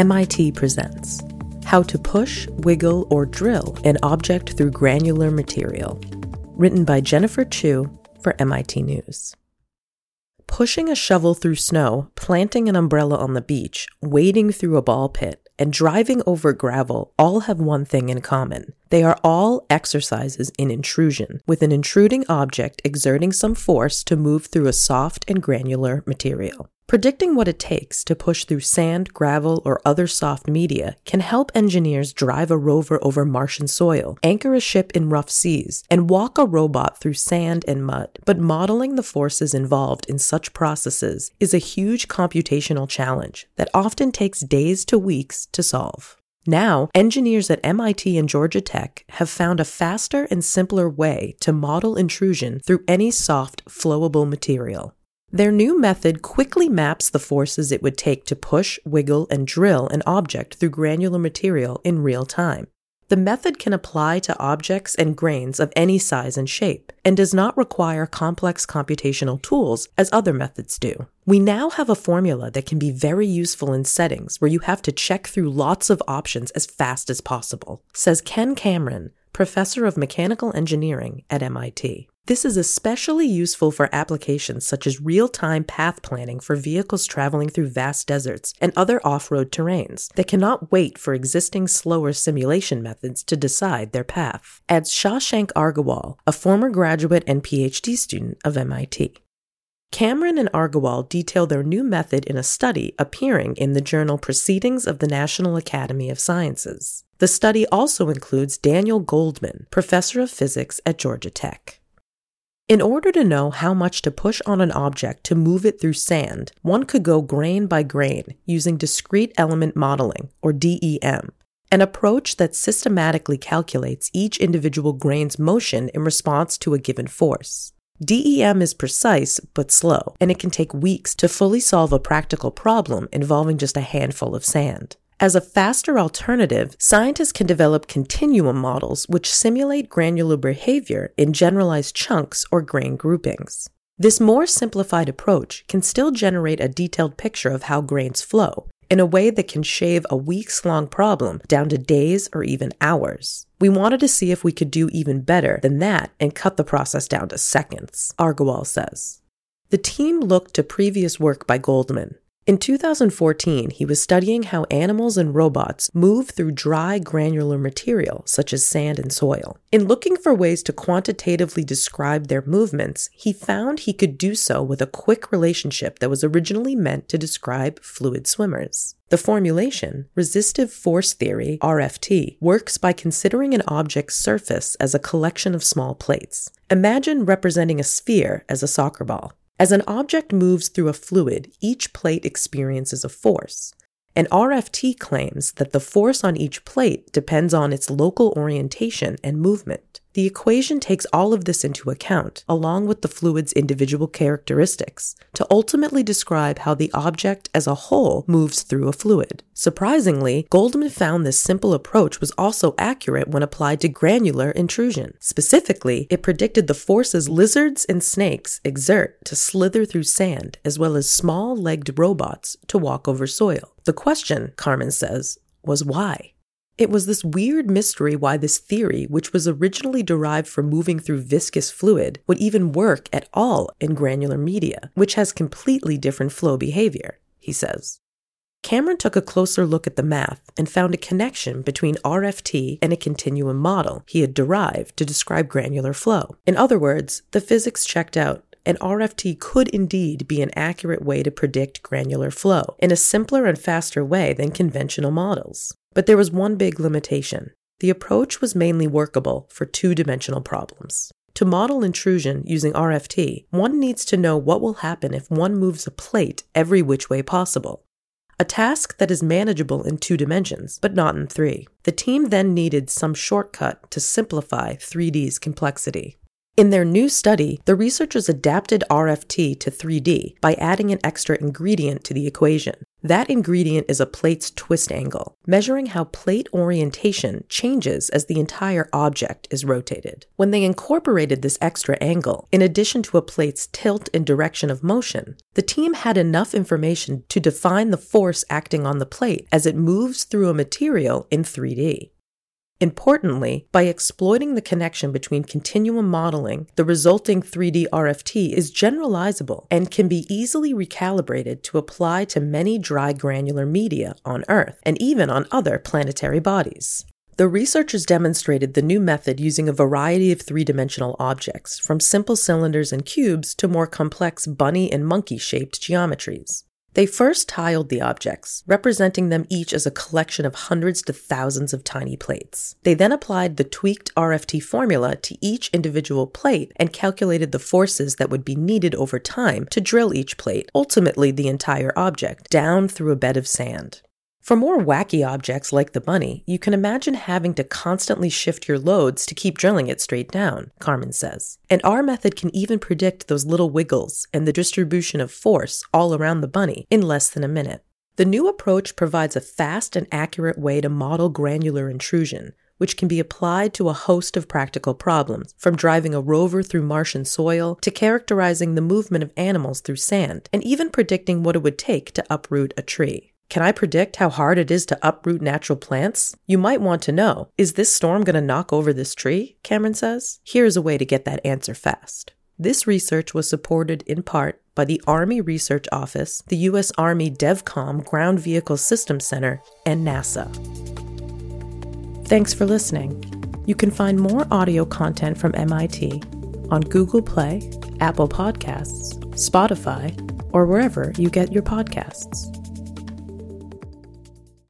MIT presents How to Push, Wiggle, or Drill an Object Through Granular Material. Written by Jennifer Chu for MIT News. Pushing a shovel through snow, planting an umbrella on the beach, wading through a ball pit, and driving over gravel all have one thing in common. They are all exercises in intrusion, with an intruding object exerting some force to move through a soft and granular material. Predicting what it takes to push through sand, gravel, or other soft media can help engineers drive a rover over Martian soil, anchor a ship in rough seas, and walk a robot through sand and mud. But modeling the forces involved in such processes is a huge computational challenge that often takes days to weeks to solve. Now, engineers at MIT and Georgia Tech have found a faster and simpler way to model intrusion through any soft, flowable material. Their new method quickly maps the forces it would take to push, wiggle, and drill an object through granular material in real time. The method can apply to objects and grains of any size and shape, and does not require complex computational tools as other methods do. We now have a formula that can be very useful in settings where you have to check through lots of options as fast as possible, says Ken Kamrin, professor of mechanical engineering at MIT. This is especially useful for applications such as real time path planning for vehicles traveling through vast deserts and other off road terrains that cannot wait for existing slower simulation methods to decide their path, adds Shashank Agarwal, a former graduate and PhD student of MIT. Kamrin and Agarwal detail their new method in a study appearing in the journal Proceedings of the National Academy of Sciences. The study also includes Daniel Goldman, professor of physics at Georgia Tech. In order to know how much to push on an object to move it through sand, one could go grain by grain using discrete element modeling, or DEM, an approach that systematically calculates each individual grain's motion in response to a given force. DEM is precise but slow, and it can take weeks to fully solve a practical problem involving just a handful of sand. As a faster alternative, scientists can develop continuum models which simulate granular behavior in generalized chunks or grain groupings. This more simplified approach can still generate a detailed picture of how grains flow in a way that can shave a weeks long problem down to days or even hours. We wanted to see if we could do even better than that and cut the process down to seconds, Agarwal says. The team looked to previous work by Goldman, in 2014, he was studying how animals and robots move through dry granular material, such as sand and soil. In looking for ways to quantitatively describe their movements, he found he could do so with a quick relationship that was originally meant to describe fluid swimmers. The formulation, resistive force theory, RFT, works by considering an object's surface as a collection of small plates. Imagine representing a sphere as a soccer ball. As an object moves through a fluid, each plate experiences a force. An RFT claims that the force on each plate depends on its local orientation and movement. The equation takes all of this into account, along with the fluid's individual characteristics, to ultimately describe how the object as a whole moves through a fluid. Surprisingly, Goldman found this simple approach was also accurate when applied to granular intrusion. Specifically, it predicted the forces lizards and snakes exert to slither through sand, as well as small legged robots to walk over soil. The question, Kamrin says, was why? It was this weird mystery why this theory, which was originally derived from moving through viscous fluid, would even work at all in granular media, which has completely different flow behavior, he says. Kamrin took a closer look at the math and found a connection between RFT and a continuum model he had derived to describe granular flow. In other words, the physics checked out an RFT could indeed be an accurate way to predict granular flow in a simpler and faster way than conventional models. But there was one big limitation. The approach was mainly workable for two dimensional problems. To model intrusion using RFT, one needs to know what will happen if one moves a plate every which way possible. A task that is manageable in two dimensions, but not in three. The team then needed some shortcut to simplify 3D's complexity. In their new study, the researchers adapted RFT to 3D by adding an extra ingredient to the equation. That ingredient is a plate's twist angle, measuring how plate orientation changes as the entire object is rotated. When they incorporated this extra angle, in addition to a plate's tilt and direction of motion, the team had enough information to define the force acting on the plate as it moves through a material in 3D. Importantly, by exploiting the connection between continuum modeling, the resulting 3D RFT is generalizable and can be easily recalibrated to apply to many dry granular media on Earth and even on other planetary bodies. The researchers demonstrated the new method using a variety of three dimensional objects, from simple cylinders and cubes to more complex bunny and monkey shaped geometries. They first tiled the objects, representing them each as a collection of hundreds to thousands of tiny plates. They then applied the tweaked RFT formula to each individual plate and calculated the forces that would be needed over time to drill each plate, ultimately the entire object, down through a bed of sand. For more wacky objects like the bunny, you can imagine having to constantly shift your loads to keep drilling it straight down, Kamrin says. And our method can even predict those little wiggles and the distribution of force all around the bunny in less than a minute. The new approach provides a fast and accurate way to model granular intrusion, which can be applied to a host of practical problems, from driving a rover through Martian soil to characterizing the movement of animals through sand, and even predicting what it would take to uproot a tree. Can I predict how hard it is to uproot natural plants? You might want to know is this storm going to knock over this tree? Kamrin says. Here's a way to get that answer fast. This research was supported in part by the Army Research Office, the U.S. Army DEVCOM Ground Vehicle Systems Center, and NASA. Thanks for listening. You can find more audio content from MIT on Google Play, Apple Podcasts, Spotify, or wherever you get your podcasts.